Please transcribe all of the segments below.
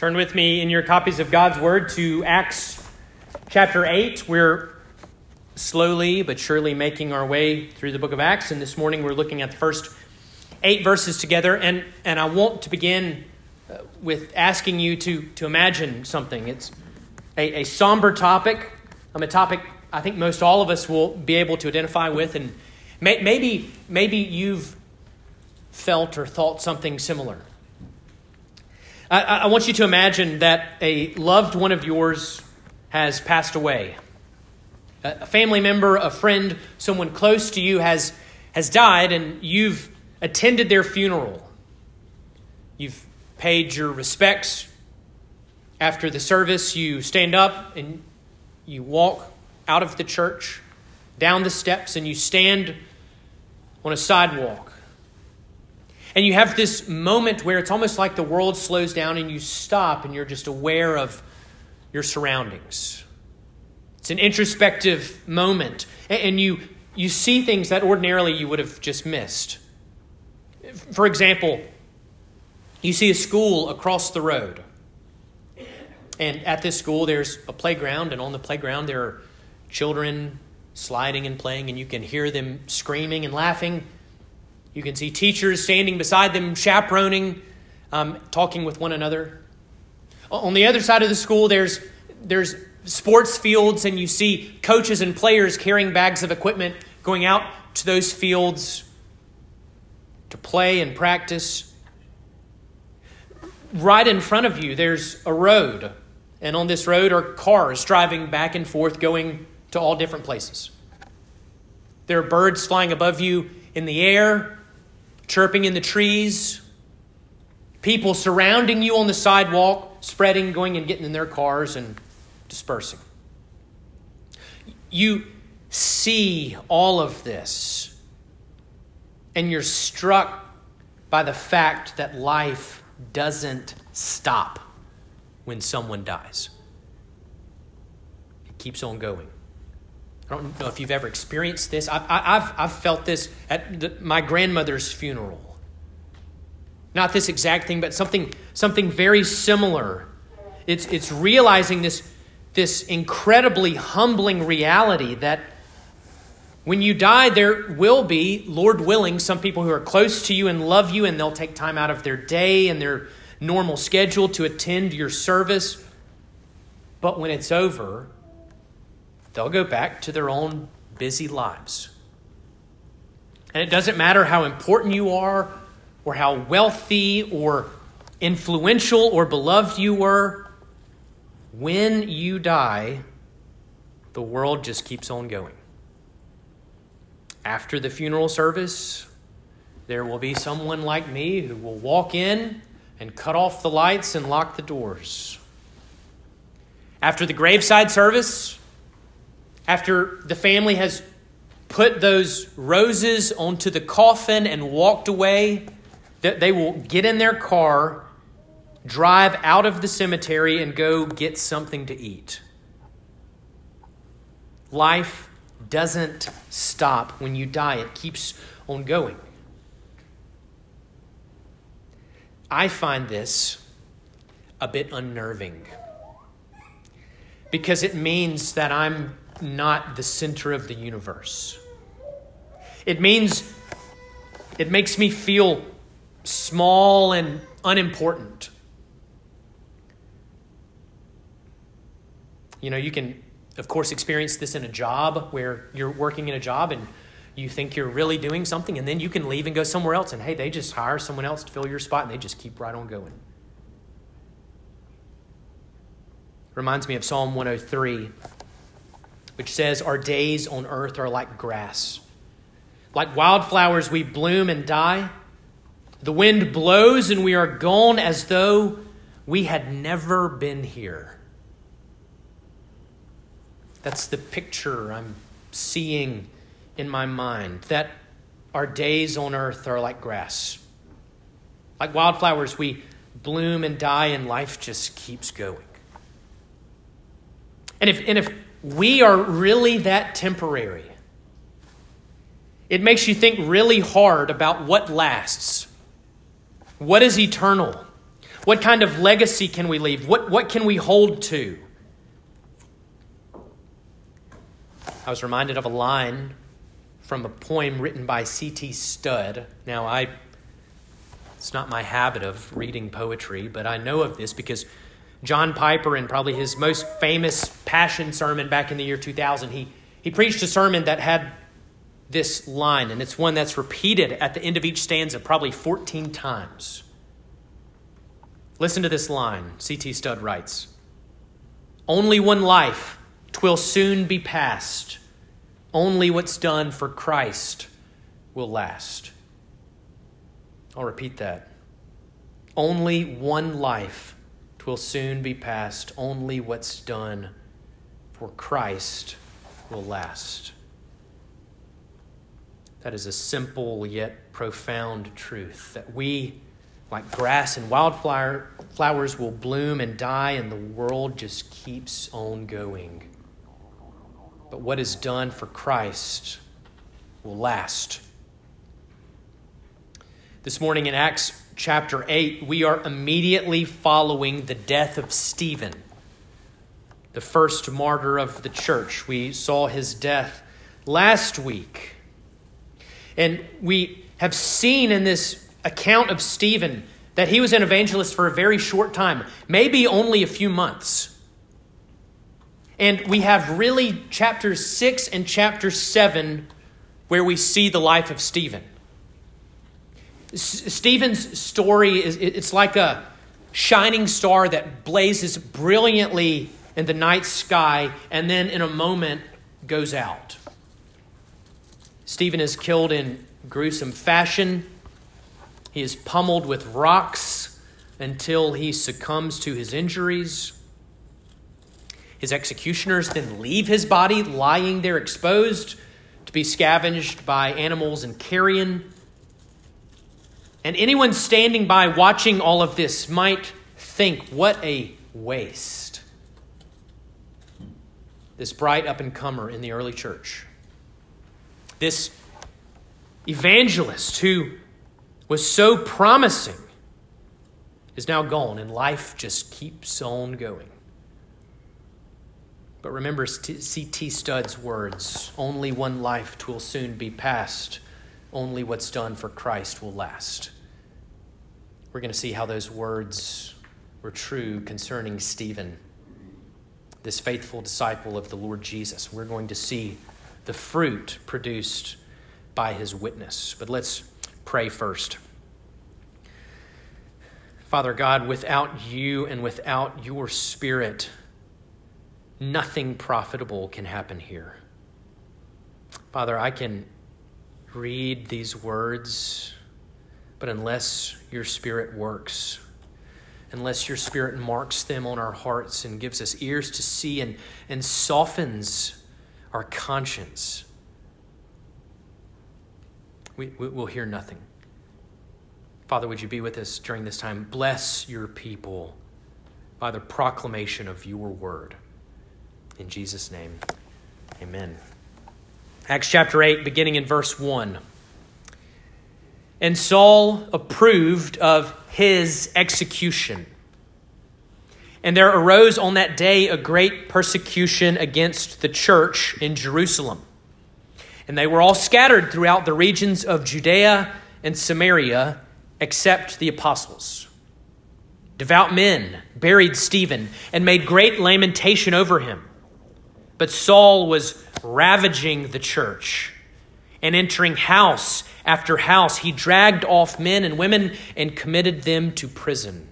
Turn with me in your copies of God's Word to Acts chapter 8. We're slowly but surely making our way through the book of Acts, and this morning we're looking at the first eight verses together. And, and I want to begin uh, with asking you to, to imagine something. It's a, a somber topic, um, a topic I think most all of us will be able to identify with, and may, maybe, maybe you've felt or thought something similar. I, I want you to imagine that a loved one of yours has passed away. A family member, a friend, someone close to you has, has died, and you've attended their funeral. You've paid your respects. After the service, you stand up and you walk out of the church, down the steps, and you stand on a sidewalk and you have this moment where it's almost like the world slows down and you stop and you're just aware of your surroundings. It's an introspective moment. And you, you see things that ordinarily you would have just missed. For example, you see a school across the road. And at this school, there's a playground, and on the playground, there are children sliding and playing, and you can hear them screaming and laughing. You can see teachers standing beside them, chaperoning, um, talking with one another. On the other side of the school, there's, there's sports fields, and you see coaches and players carrying bags of equipment going out to those fields to play and practice. Right in front of you, there's a road, and on this road are cars driving back and forth, going to all different places. There are birds flying above you in the air chirping in the trees, people surrounding you on the sidewalk, spreading, going and getting in their cars and dispersing. You see all of this, and you're struck by the fact that life doesn't stop when someone dies. It keeps on going. I don't know if you've ever experienced this. I've, I've, I've felt this at the, my grandmother's funeral. Not this exact thing, but something, something very similar. It's, it's realizing this, this incredibly humbling reality that when you die, there will be, Lord willing, some people who are close to you and love you, and they'll take time out of their day and their normal schedule to attend your service. But when it's over, they'll go back to their own busy lives. And it doesn't matter how important you are, or how wealthy, or influential, or beloved you were, when you die, the world just keeps on going. After the funeral service, there will be someone like me who will walk in and cut off the lights and lock the doors. After the graveside service, after the family has put those roses onto the coffin and walked away, that they will get in their car, drive out of the cemetery, and go get something to eat. Life doesn't stop when you die, it keeps on going. I find this a bit unnerving because it means that I'm not the center of the universe. It means it makes me feel small and unimportant. You know, you can, of course, experience this in a job where you're working in a job and you think you're really doing something, and then you can leave and go somewhere else, and hey, they just hire someone else to fill your spot, and they just keep right on going. Reminds me of Psalm 103 which says, Our days on earth are like grass. Like wildflowers, we bloom and die. The wind blows and we are gone as though we had never been here. That's the picture I'm seeing in my mind that our days on earth are like grass. Like wildflowers, we bloom and die, and life just keeps going. And if, and if we are really that temporary. It makes you think really hard about what lasts, what is eternal, What kind of legacy can we leave? What, what can we hold to? I was reminded of a line from a poem written by C.T. Studd. Now, I it's not my habit of reading poetry, but I know of this because John Piper, in probably his most famous Passion sermon back in the year 2000, he, he preached a sermon that had this line, and it's one that's repeated at the end of each stanza probably 14 times. Listen to this line C.T. Studd writes Only one life, twill soon be past. Only what's done for Christ will last. I'll repeat that. Only one life, twill soon be past. Only what's done for Christ will last. That is a simple yet profound truth that we, like grass and wildflower, flowers, will bloom and die, and the world just keeps on going. But what is done for Christ will last. This morning in Acts chapter 8, we are immediately following the death of Stephen, the first martyr of the church. We saw his death last week. And we have seen in this account of Stephen that he was an evangelist for a very short time, maybe only a few months. And we have really chapter 6 and chapter 7 where we see the life of Stephen. Stephen's story is it's like a shining star that blazes brilliantly in the night sky and then in a moment goes out. Stephen is killed in gruesome fashion. He is pummeled with rocks until he succumbs to his injuries. His executioners then leave his body lying there exposed to be scavenged by animals and carrion. And anyone standing by watching all of this might think, what a waste. This bright up and comer in the early church this evangelist who was so promising is now gone, and life just keeps on going. But remember C.T. Studd's words only one life twill soon be past, only what's done for Christ will last. We're going to see how those words were true concerning Stephen, this faithful disciple of the Lord Jesus. We're going to see the fruit produced by his witness. But let's pray first. Father God, without you and without your spirit, nothing profitable can happen here. Father, I can read these words, but unless your spirit works, unless your spirit marks them on our hearts and gives us ears to see and, and softens our conscience, we, we, will hear nothing. Father, would you be with us during this time? Bless your people by the proclamation of your word. In Jesus' name, amen. Acts chapter 8, beginning in verse 1. And Saul approved of his execution. And there arose on that day a great persecution against the church in Jerusalem. And they were all scattered throughout the regions of Judea and Samaria, except the apostles. Devout men buried Stephen and made great lamentation over him. But Saul was ravaging the church and entering house after house. He dragged off men and women and committed them to prison.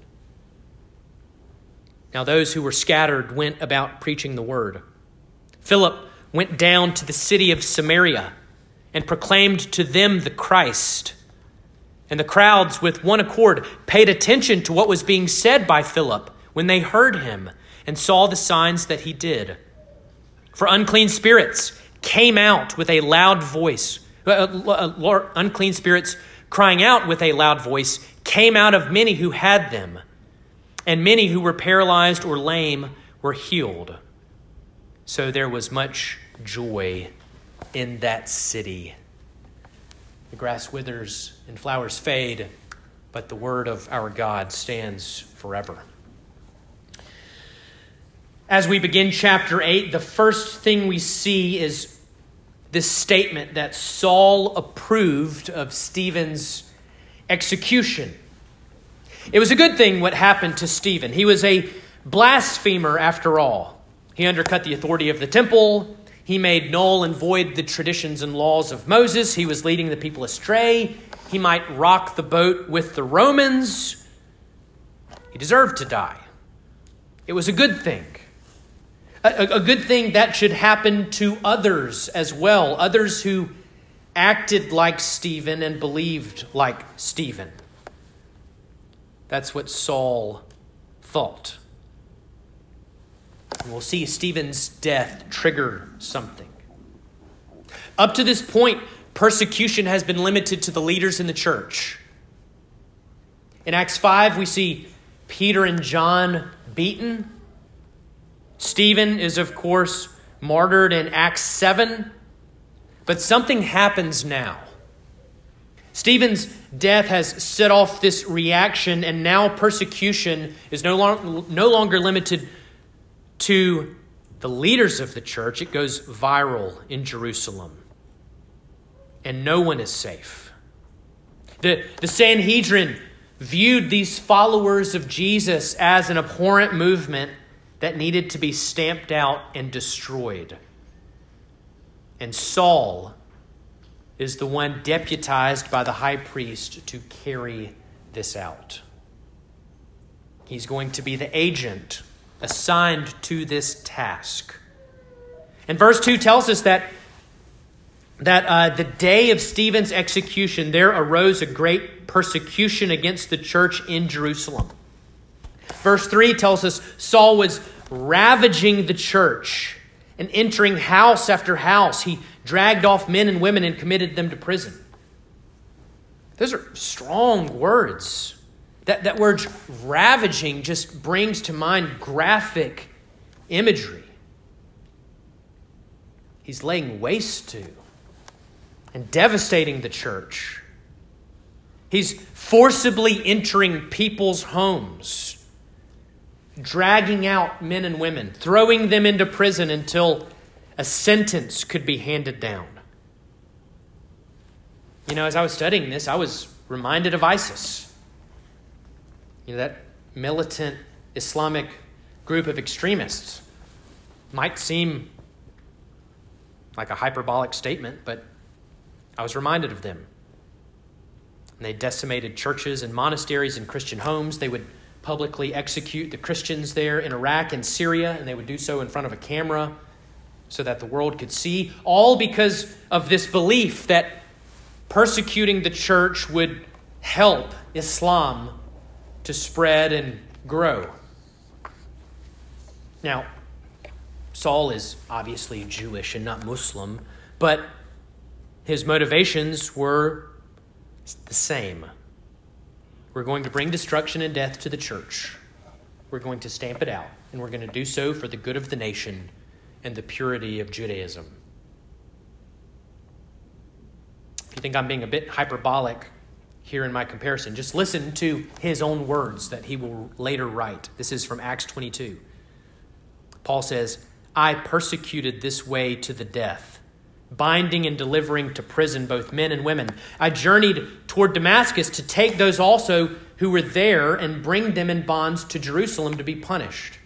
Now, those who were scattered went about preaching the word. Philip went down to the city of Samaria and proclaimed to them the Christ. And the crowds, with one accord, paid attention to what was being said by Philip when they heard him and saw the signs that he did. For unclean spirits came out with a loud voice. Uh, uh, unclean spirits crying out with a loud voice came out of many who had them and many who were paralyzed or lame were healed. So there was much joy in that city. The grass withers and flowers fade, but the word of our God stands forever. As we begin chapter 8, the first thing we see is this statement that Saul approved of Stephen's execution. It was a good thing what happened to Stephen. He was a blasphemer after all. He undercut the authority of the temple. He made null and void the traditions and laws of Moses. He was leading the people astray. He might rock the boat with the Romans. He deserved to die. It was a good thing. A, a, good thing that should happen to others as well, others who acted like Stephen and believed like Stephen. That's what Saul thought. We'll see Stephen's death trigger something. Up to this point, persecution has been limited to the leaders in the church. In Acts 5, we see Peter and John beaten. Stephen is, of course, martyred in Acts 7. But something happens now. Stephen's death has set off this reaction, and now persecution is no, long, no longer limited to the leaders of the church. It goes viral in Jerusalem, and no one is safe. The, the Sanhedrin viewed these followers of Jesus as an abhorrent movement that needed to be stamped out and destroyed. And Saul is the one deputized by the high priest to carry this out. He's going to be the agent assigned to this task. And verse 2 tells us that, that uh, the day of Stephen's execution, there arose a great persecution against the church in Jerusalem. Verse 3 tells us Saul was ravaging the church and entering house after house. He dragged off men and women and committed them to prison. Those are strong words. That, that word ravaging just brings to mind graphic imagery. He's laying waste to and devastating the church. He's forcibly entering people's homes, dragging out men and women, throwing them into prison until a sentence could be handed down. You know, as I was studying this, I was reminded of ISIS. You know, that militant Islamic group of extremists might seem like a hyperbolic statement, but I was reminded of them. And they decimated churches and monasteries and Christian homes. They would publicly execute the Christians there in Iraq and Syria, and they would do so in front of a camera so that the world could see, all because of this belief that persecuting the church would help Islam to spread and grow. Now, Saul is obviously Jewish and not Muslim, but his motivations were the same. We're going to bring destruction and death to the church. We're going to stamp it out, and we're going to do so for the good of the nation and the purity of Judaism. If you think I'm being a bit hyperbolic here in my comparison, just listen to his own words that he will later write. This is from Acts 22. Paul says, I persecuted this way to the death, binding and delivering to prison both men and women. I journeyed toward Damascus to take those also who were there and bring them in bonds to Jerusalem to be punished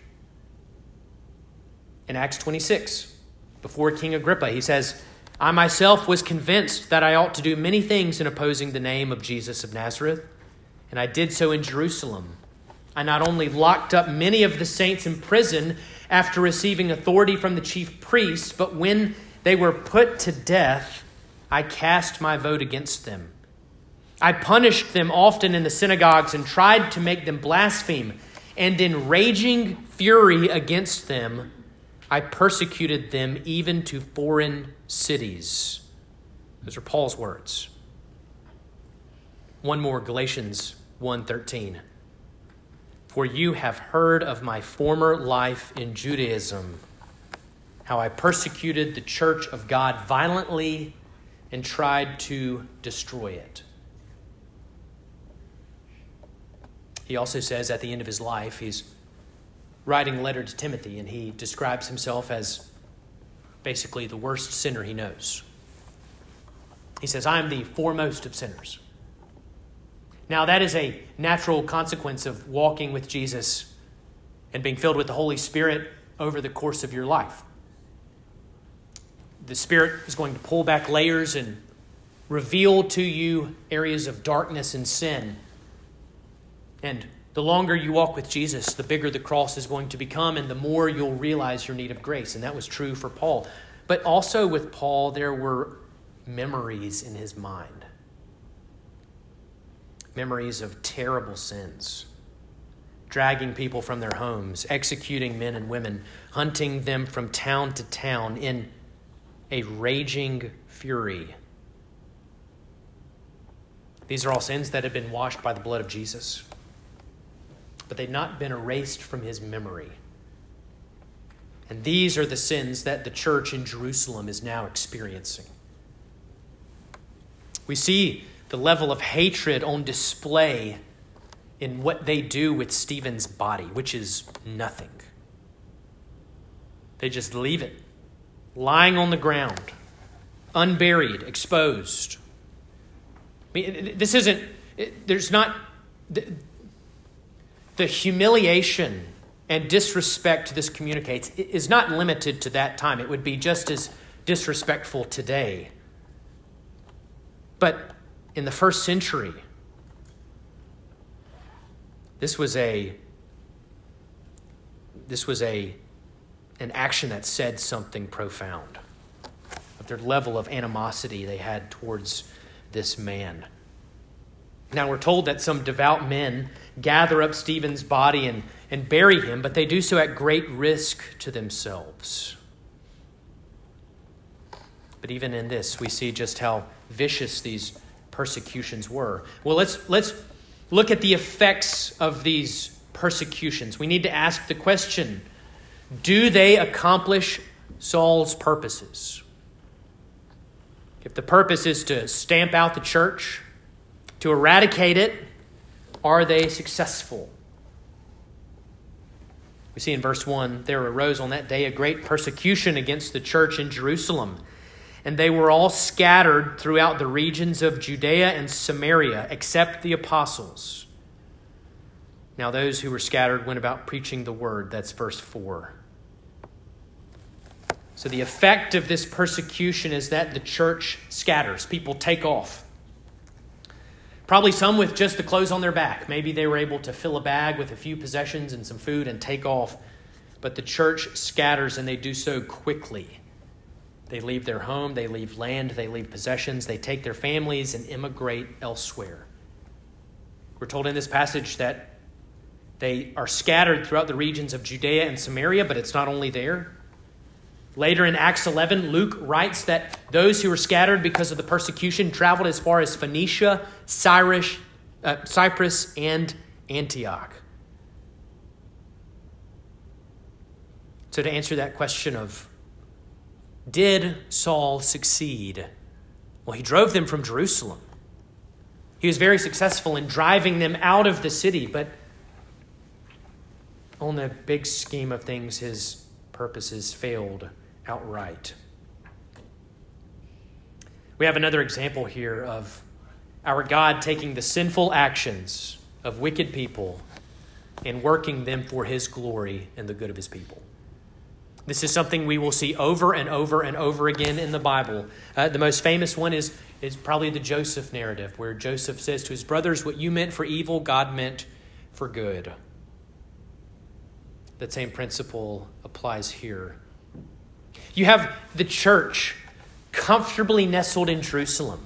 in Acts 26, before King Agrippa. He says, I myself was convinced that I ought to do many things in opposing the name of Jesus of Nazareth, and I did so in Jerusalem. I not only locked up many of the saints in prison after receiving authority from the chief priests, but when they were put to death, I cast my vote against them. I punished them often in the synagogues and tried to make them blaspheme, and in raging fury against them, I persecuted them even to foreign cities. Those are Paul's words. One more Galatians 1:13. For you have heard of my former life in Judaism, how I persecuted the church of God violently and tried to destroy it. He also says at the end of his life, he's writing a letter to Timothy, and he describes himself as basically the worst sinner he knows. He says, I am the foremost of sinners. Now, that is a natural consequence of walking with Jesus and being filled with the Holy Spirit over the course of your life. The Spirit is going to pull back layers and reveal to you areas of darkness and sin. And the longer you walk with Jesus, the bigger the cross is going to become, and the more you'll realize your need of grace. And that was true for Paul. But also with Paul, there were memories in his mind memories of terrible sins, dragging people from their homes, executing men and women, hunting them from town to town in a raging fury. These are all sins that had been washed by the blood of Jesus, but they'd not been erased from his memory. And these are the sins that the church in Jerusalem is now experiencing. We see the level of hatred on display in what they do with Stephen's body, which is nothing. They just leave it lying on the ground, unburied, exposed. I mean, this isn't, there's not, the, the humiliation and disrespect this communicates is not limited to that time. It would be just as disrespectful today. But in the first century, this was a this was a an action that said something profound of their level of animosity they had towards this man. Now we're told that some devout men gather up Stephen's body and, and bury him, but they do so at great risk to themselves. But even in this, we see just how vicious these persecutions were. Well, let's, let's look at the effects of these persecutions. We need to ask the question do they accomplish Saul's purposes? If the purpose is to stamp out the church, to eradicate it, are they successful? We see in verse 1 there arose on that day a great persecution against the church in Jerusalem and they were all scattered throughout the regions of Judea and Samaria, except the apostles. Now, those who were scattered went about preaching the word. That's verse 4. So, the effect of this persecution is that the church scatters, people take off. Probably some with just the clothes on their back. Maybe they were able to fill a bag with a few possessions and some food and take off. But the church scatters, and they do so quickly. They leave their home, they leave land, they leave possessions, they take their families and immigrate elsewhere. We're told in this passage that they are scattered throughout the regions of Judea and Samaria, but it's not only there. Later in Acts 11, Luke writes that those who were scattered because of the persecution traveled as far as Phoenicia, Cyrus, uh, Cyprus, and Antioch. So, to answer that question of did Saul succeed? Well, he drove them from Jerusalem. He was very successful in driving them out of the city, but on the big scheme of things, his purposes failed outright. We have another example here of our God taking the sinful actions of wicked people and working them for his glory and the good of his people. This is something we will see over and over and over again in the Bible. Uh, the most famous one is, is probably the Joseph narrative, where Joseph says to his brothers, What you meant for evil, God meant for good. That same principle applies here. You have the church comfortably nestled in Jerusalem.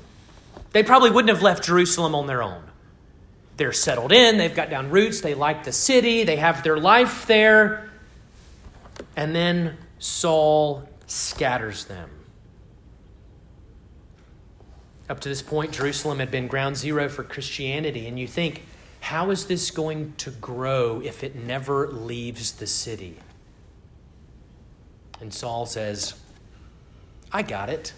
They probably wouldn't have left Jerusalem on their own. They're settled in, they've got down roots, they like the city, they have their life there. And then Saul scatters them. Up to this point, Jerusalem had been ground zero for Christianity. And you think, how is this going to grow if it never leaves the city? And Saul says, I got it.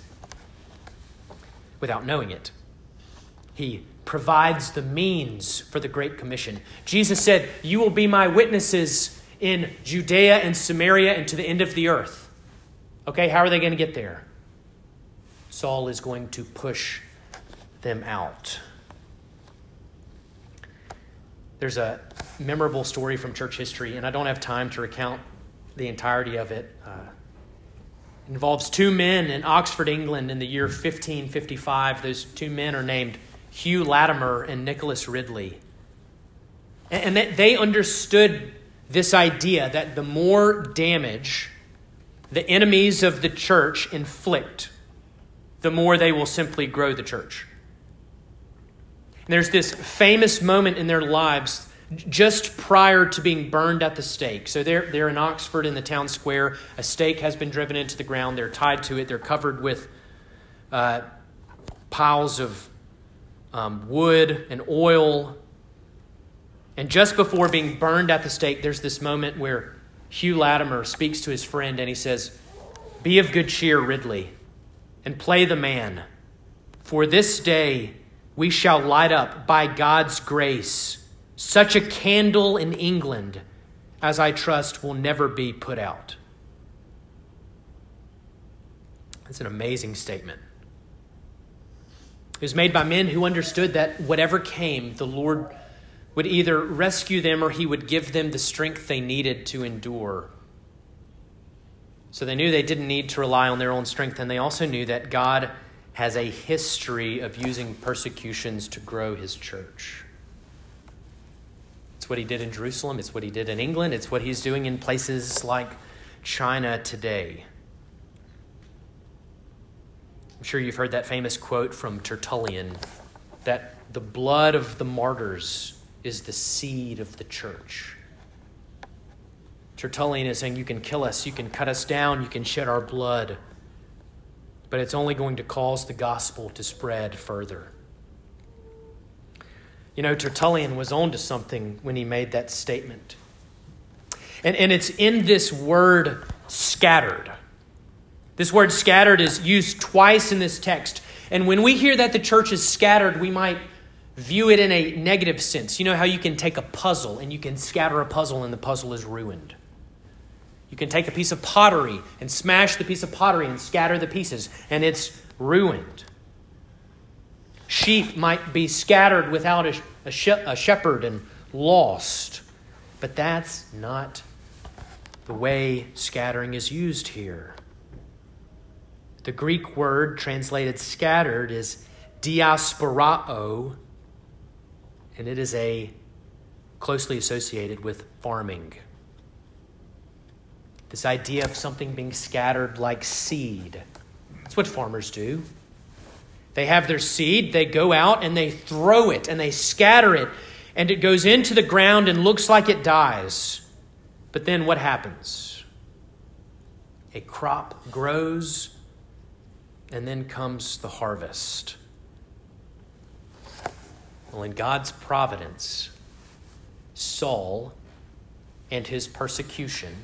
Without knowing it, he provides the means for the Great Commission. Jesus said, You will be my witnesses in Judea and Samaria and to the end of the earth. Okay, how are they going to get there? Saul is going to push them out. There's a memorable story from church history, and I don't have time to recount the entirety of it. Uh, involves two men in Oxford, England in the year 1555. Those two men are named Hugh Latimer and Nicholas Ridley. And, they understood this idea that the more damage the enemies of the church inflict, the more they will simply grow the church. And there's this famous moment in their lives just prior to being burned at the stake. So they're, they're in Oxford in the town square. A stake has been driven into the ground. They're tied to it. They're covered with uh, piles of um, wood and oil. And just before being burned at the stake, there's this moment where Hugh Latimer speaks to his friend and he says, Be of good cheer, Ridley, and play the man. For this day we shall light up by God's grace such a candle in England as I trust will never be put out. That's an amazing statement. It was made by men who understood that whatever came, the Lord would either rescue them or he would give them the strength they needed to endure. So they knew they didn't need to rely on their own strength, and they also knew that God has a history of using persecutions to grow his church. It's what he did in Jerusalem, it's what he did in England, it's what he's doing in places like China today. I'm sure you've heard that famous quote from Tertullian that the blood of the martyrs is the seed of the church. Tertullian is saying, You can kill us, you can cut us down, you can shed our blood but it's only going to cause the gospel to spread further. You know, Tertullian was on to something when he made that statement. And, and it's in this word scattered. This word scattered is used twice in this text. And when we hear that the church is scattered, we might view it in a negative sense. You know how you can take a puzzle and you can scatter a puzzle and the puzzle is ruined. You can take a piece of pottery and smash the piece of pottery and scatter the pieces, and it's ruined. Sheep might be scattered without a, a, she, a shepherd and lost, but that's not the way scattering is used here. The Greek word translated scattered is diasporao, and it is a closely associated with farming. This idea of something being scattered like seed. That's what farmers do. They have their seed, they go out and they throw it and they scatter it, and it goes into the ground and looks like it dies. But then what happens? A crop grows, and then comes the harvest. Well, in God's providence, Saul and his persecution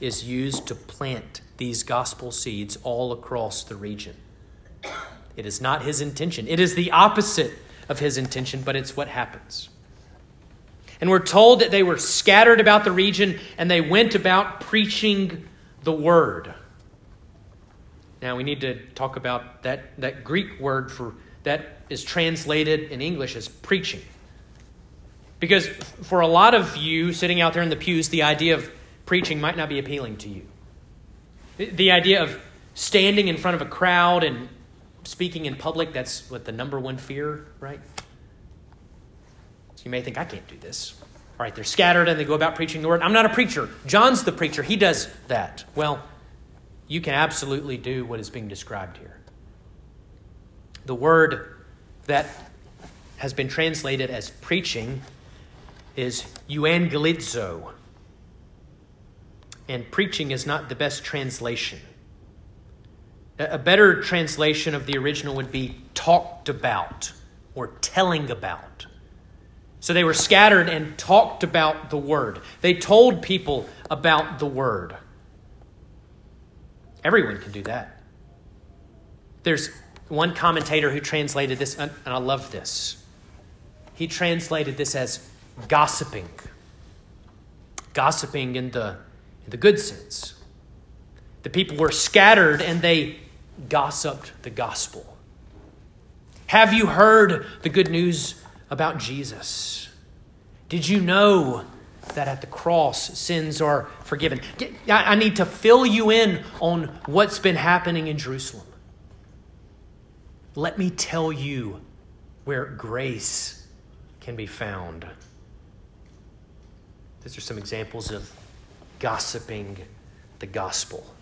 is used to plant these gospel seeds all across the region. It is not his intention. It is the opposite of his intention, but it's what happens. And we're told that they were scattered about the region and they went about preaching the word. Now we need to talk about that, that Greek word for that is translated in English as preaching. Because for a lot of you sitting out there in the pews, the idea of preaching might not be appealing to you. The idea of standing in front of a crowd and speaking in public, that's what the number one fear, right? So you may think, I can't do this. All right, they're scattered and they go about preaching the word. I'm not a preacher. John's the preacher. He does that. Well, you can absolutely do what is being described here. The word that has been translated as preaching is euangelizo and preaching is not the best translation. A better translation of the original would be talked about or telling about. So they were scattered and talked about the word. They told people about the word. Everyone can do that. There's one commentator who translated this, and I love this. he translated this as gossiping. Gossiping in the, in the good sense. The people were scattered and they gossiped the gospel. Have you heard the good news about Jesus? Did you know that at the cross sins are forgiven? I need to fill you in on what's been happening in Jerusalem. Let me tell you where grace can be found. These are some examples of gossiping the gospel.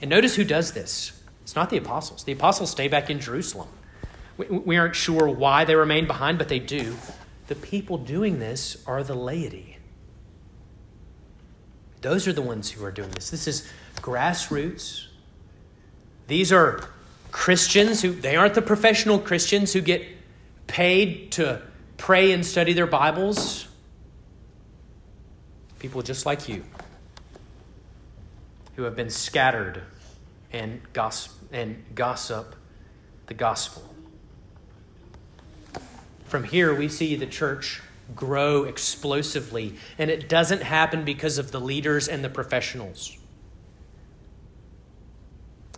And notice who does this. It's not the apostles. The apostles stay back in Jerusalem. We, we aren't sure why they remain behind, but they do. The people doing this are the laity. Those are the ones who are doing this. This is grassroots. These are Christians who, they aren't the professional Christians who get paid to pray and study their Bibles. People just like you who have been scattered and gossip, and gossip the gospel. From here, we see the church grow explosively, and it doesn't happen because of the leaders and the professionals.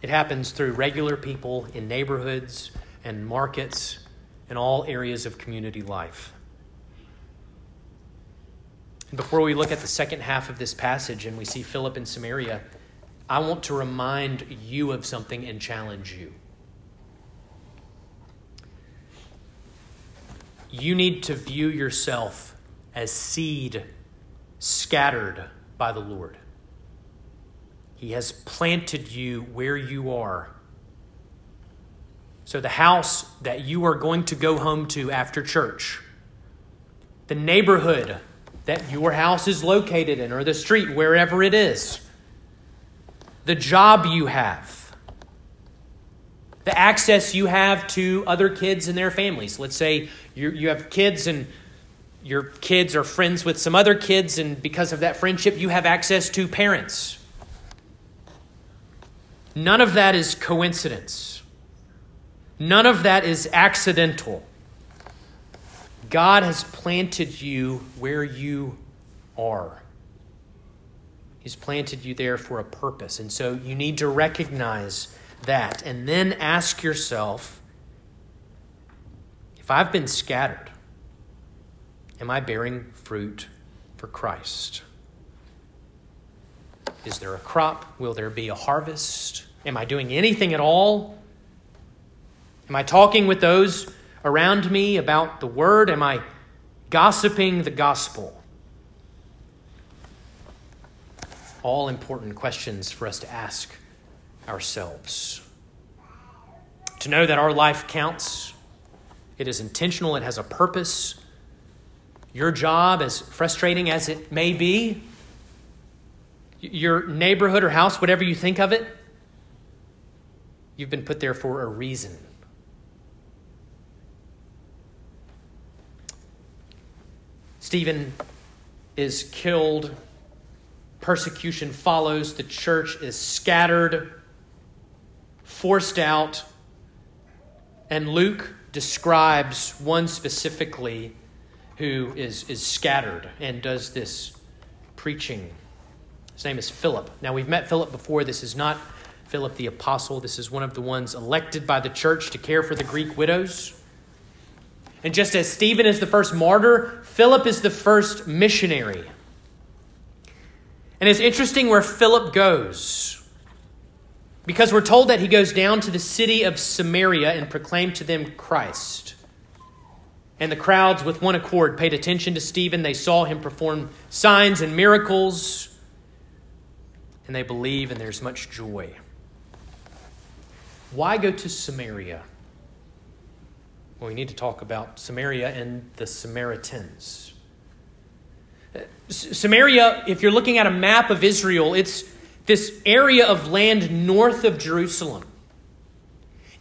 It happens through regular people in neighborhoods and markets and all areas of community life. And before we look at the second half of this passage and we see Philip in Samaria, I want to remind you of something and challenge you. You need to view yourself as seed scattered by the Lord. He has planted you where you are. So, the house that you are going to go home to after church, the neighborhood that your house is located in, or the street, wherever it is, the job you have, the access you have to other kids and their families. Let's say you, you have kids and your kids are friends with some other kids, and because of that friendship, you have access to parents. None of that is coincidence. None of that is accidental. God has planted you where you are. He's planted you there for a purpose. And so you need to recognize that and then ask yourself if I've been scattered, am I bearing fruit for Christ? Is there a crop? Will there be a harvest? Am I doing anything at all? Am I talking with those around me about the word? Am I gossiping the gospel? All important questions for us to ask ourselves. To know that our life counts, it is intentional, it has a purpose. Your job, as frustrating as it may be, your neighborhood or house, whatever you think of it, you've been put there for a reason. Stephen is killed persecution follows, the church is scattered, forced out, and Luke describes one specifically who is, is scattered and does this preaching. His name is Philip. Now, we've met Philip before. This is not Philip the apostle, this is one of the ones elected by the church to care for the Greek widows. And just as Stephen is the first martyr, Philip is the first missionary. And it's interesting where Philip goes. Because we're told that he goes down to the city of Samaria and proclaimed to them Christ. And the crowds, with one accord, paid attention to Stephen. They saw him perform signs and miracles. And they believe, and there's much joy. Why go to Samaria? Well, we need to talk about Samaria and the Samaritans. Samaria, if you're looking at a map of Israel, it's this area of land north of Jerusalem.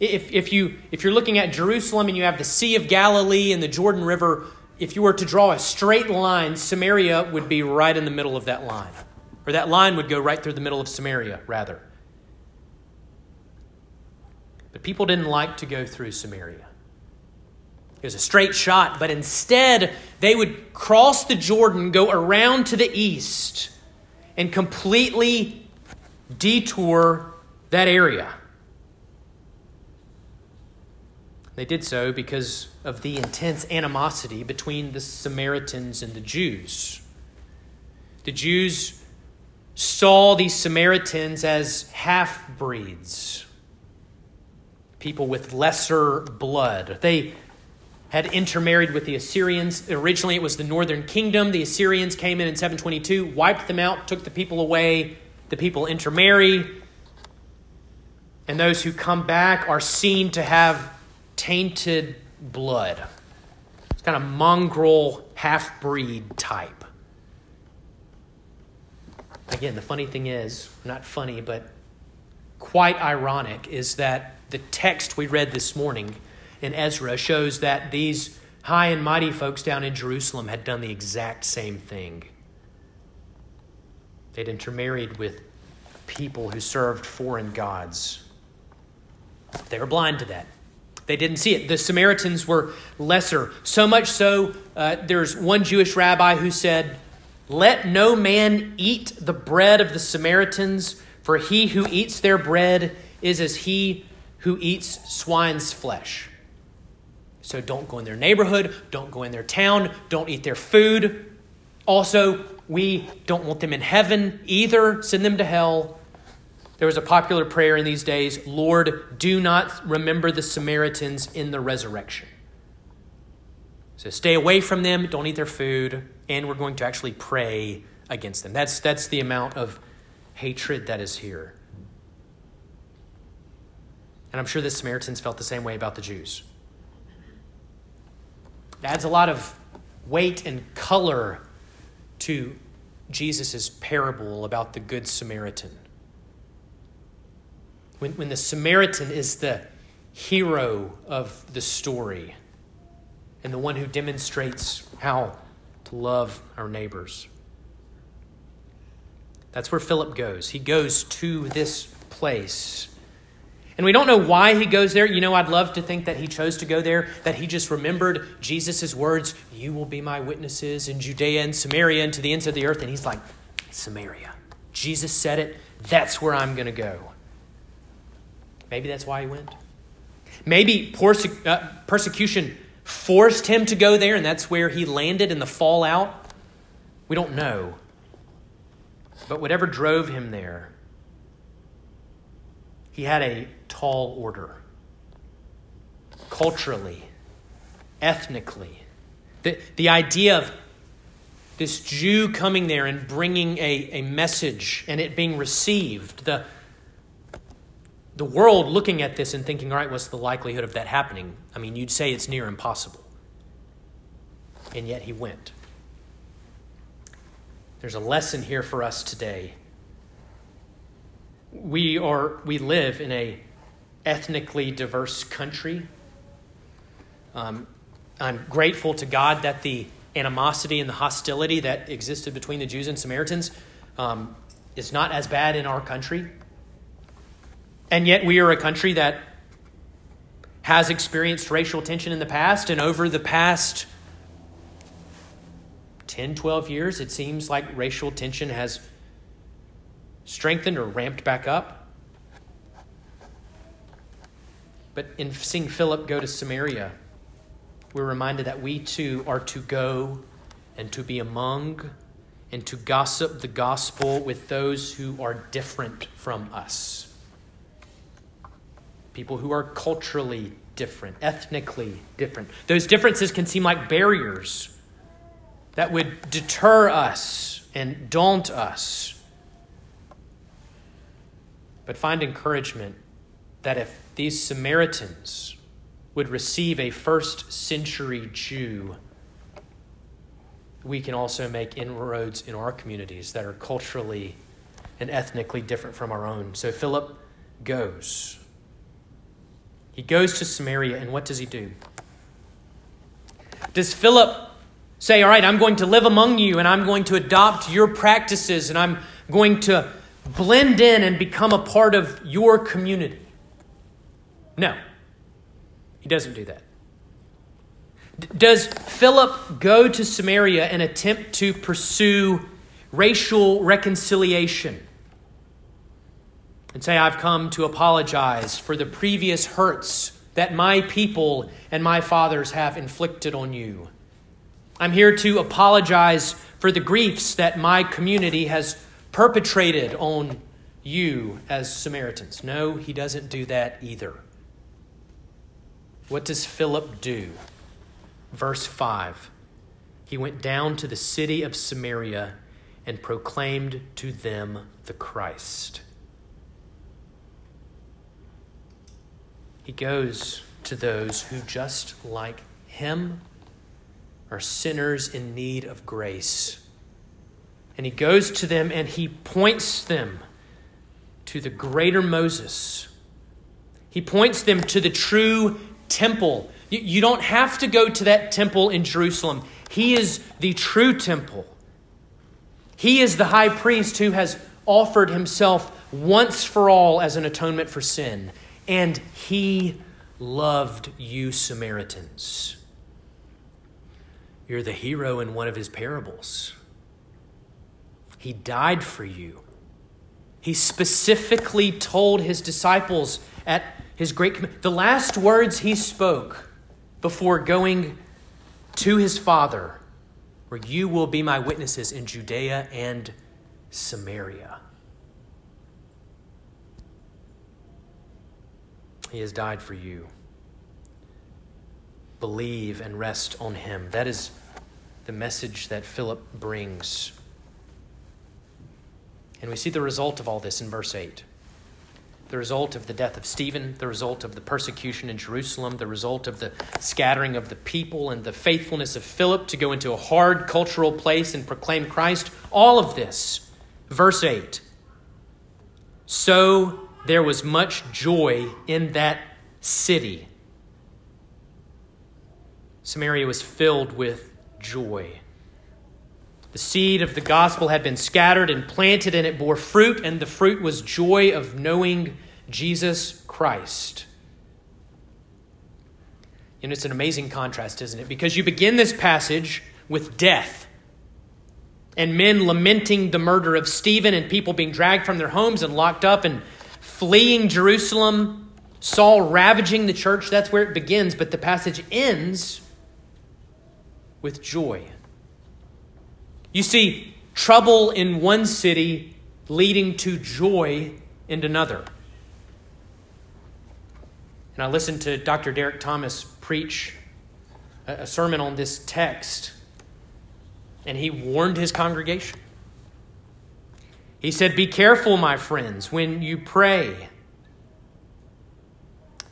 If, if, you, if you're looking at Jerusalem and you have the Sea of Galilee and the Jordan River, if you were to draw a straight line, Samaria would be right in the middle of that line. Or that line would go right through the middle of Samaria, rather. But people didn't like to go through Samaria. It was a straight shot, but instead they would cross the Jordan, go around to the east, and completely detour that area. They did so because of the intense animosity between the Samaritans and the Jews. The Jews saw these Samaritans as half breeds, people with lesser blood. They had intermarried with the Assyrians. Originally, it was the northern kingdom. The Assyrians came in in 722, wiped them out, took the people away. The people intermarry. And those who come back are seen to have tainted blood. It's kind of mongrel, half breed type. Again, the funny thing is, not funny, but quite ironic, is that the text we read this morning in Ezra shows that these high and mighty folks down in Jerusalem had done the exact same thing. They'd intermarried with people who served foreign gods. They were blind to that. They didn't see it. The Samaritans were lesser. So much so, uh, there's one Jewish rabbi who said, Let no man eat the bread of the Samaritans, for he who eats their bread is as he who eats swine's flesh. So don't go in their neighborhood, don't go in their town, don't eat their food. Also, we don't want them in heaven either, send them to hell. There was a popular prayer in these days Lord, do not remember the Samaritans in the resurrection. So stay away from them, don't eat their food, and we're going to actually pray against them. That's, that's the amount of hatred that is here. And I'm sure the Samaritans felt the same way about the Jews. Adds a lot of weight and color to Jesus' parable about the Good Samaritan. When, when the Samaritan is the hero of the story and the one who demonstrates how to love our neighbors. That's where Philip goes. He goes to this place and we don't know why he goes there. You know, I'd love to think that he chose to go there, that he just remembered Jesus' words, You will be my witnesses in Judea and Samaria and to the ends of the earth. And he's like, Samaria. Jesus said it. That's where I'm going to go. Maybe that's why he went. Maybe uh, persecution forced him to go there, and that's where he landed in the fallout. We don't know. But whatever drove him there, he had a tall order. Culturally, ethnically. The, the idea of this Jew coming there and bringing a, a message and it being received, the, the world looking at this and thinking, all right, what's the likelihood of that happening? I mean, you'd say it's near impossible. And yet he went. There's a lesson here for us today we are we live in a ethnically diverse country. Um, I'm grateful to God that the animosity and the hostility that existed between the Jews and Samaritans um, is not as bad in our country. And yet, we are a country that has experienced racial tension in the past, and over the past 10, 12 years, it seems like racial tension has strengthened or ramped back up. But in seeing Philip go to Samaria, we're reminded that we too are to go and to be among and to gossip the gospel with those who are different from us. People who are culturally different, ethnically different. Those differences can seem like barriers that would deter us and daunt us. But find encouragement that if these Samaritans would receive a first century Jew, we can also make inroads in our communities that are culturally and ethnically different from our own. So Philip goes. He goes to Samaria, and what does he do? Does Philip say, All right, I'm going to live among you, and I'm going to adopt your practices, and I'm going to blend in and become a part of your community. No, he doesn't do that. Does Philip go to Samaria and attempt to pursue racial reconciliation? And say, I've come to apologize for the previous hurts that my people and my fathers have inflicted on you. I'm here to apologize for the griefs that my community has perpetrated on you as Samaritans. No, he doesn't do that either. What does Philip do? Verse 5 He went down to the city of Samaria and proclaimed to them the Christ. He goes to those who, just like him, are sinners in need of grace. And he goes to them and he points them to the greater Moses. He points them to the true temple. You, don't have to go to that temple in Jerusalem. He is the true temple. He is the high priest who has offered himself once for all as an atonement for sin. And he loved you, Samaritans. You're the hero in one of his parables. He died for you. He specifically told his disciples at his great the last words he spoke before going to his father where you will be my witnesses in Judea and Samaria. He has died for you. Believe and rest on him. That is the message that Philip brings. And we see the result of all this in verse 8 the result of the death of Stephen, the result of the persecution in Jerusalem, the result of the scattering of the people, and the faithfulness of Philip to go into a hard cultural place and proclaim Christ. All of this. Verse 8. So there was much joy in that city. Samaria was filled with joy. The seed of the gospel had been scattered and planted, and it bore fruit, and the fruit was joy of knowing Jesus Christ. And it's an amazing contrast, isn't it? Because you begin this passage with death and men lamenting the murder of Stephen and people being dragged from their homes and locked up and fleeing Jerusalem, Saul ravaging the church. That's where it begins. But the passage ends with joy. You see, trouble in one city leading to joy in another. And I listened to Dr. Derek Thomas preach a sermon on this text, and he warned his congregation. He said, Be careful, my friends, when you pray.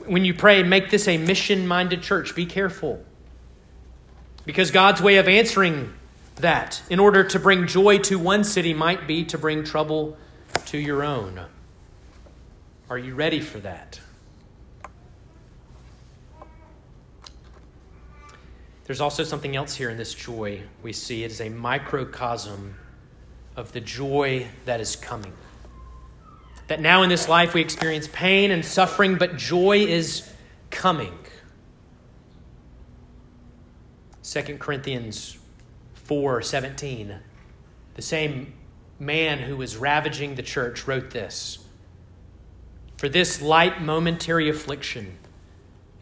When you pray, make this a mission minded church. Be careful. Because God's way of answering that in order to bring joy to one city might be to bring trouble to your own. Are you ready for that? There's also something else here in this joy we see. It is a microcosm of the joy that is coming. That now in this life we experience pain and suffering, but joy is coming. 2 Corinthians 4 17. The same man who was ravaging the church wrote this For this light momentary affliction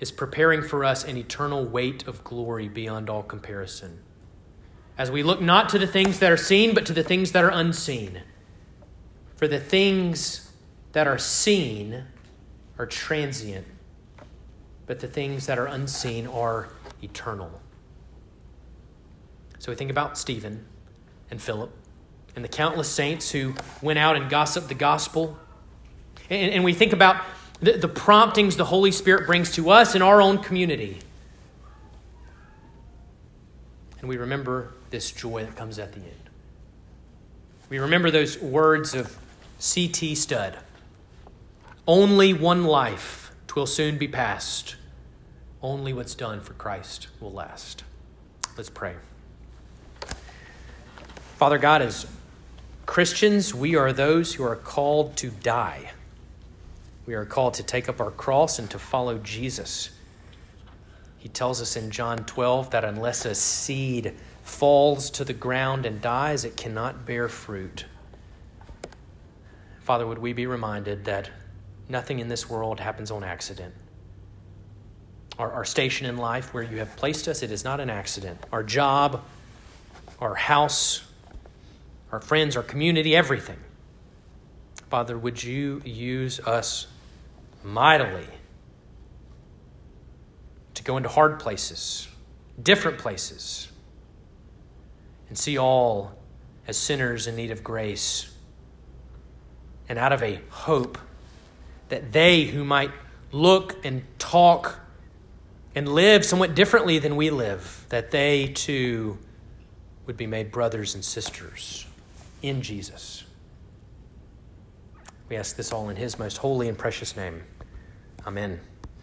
is preparing for us an eternal weight of glory beyond all comparison. As we look not to the things that are seen, but to the things that are unseen. For the things that are seen are transient, but the things that are unseen are eternal. So we think about Stephen and Philip and the countless saints who went out and gossiped the gospel. And, and we think about the, the promptings the Holy Spirit brings to us in our own community. And we remember this joy that comes at the end. We remember those words of C.T. Studd Only one life, twill soon be past. Only what's done for Christ will last. Let's pray. Father God, as Christians, we are those who are called to die. We are called to take up our cross and to follow Jesus. He tells us in John 12 that unless a seed falls to the ground and dies, it cannot bear fruit. Father, would we be reminded that nothing in this world happens on accident? Our, our station in life, where you have placed us, it is not an accident. Our job, our house, our friends, our community, everything. Father, would you use us mightily to go into hard places, different places, and see all as sinners in need of grace, and out of a hope that they who might look and talk and live somewhat differently than we live, that they too would be made brothers and sisters in Jesus. We ask this all in His most holy and precious name. Amen.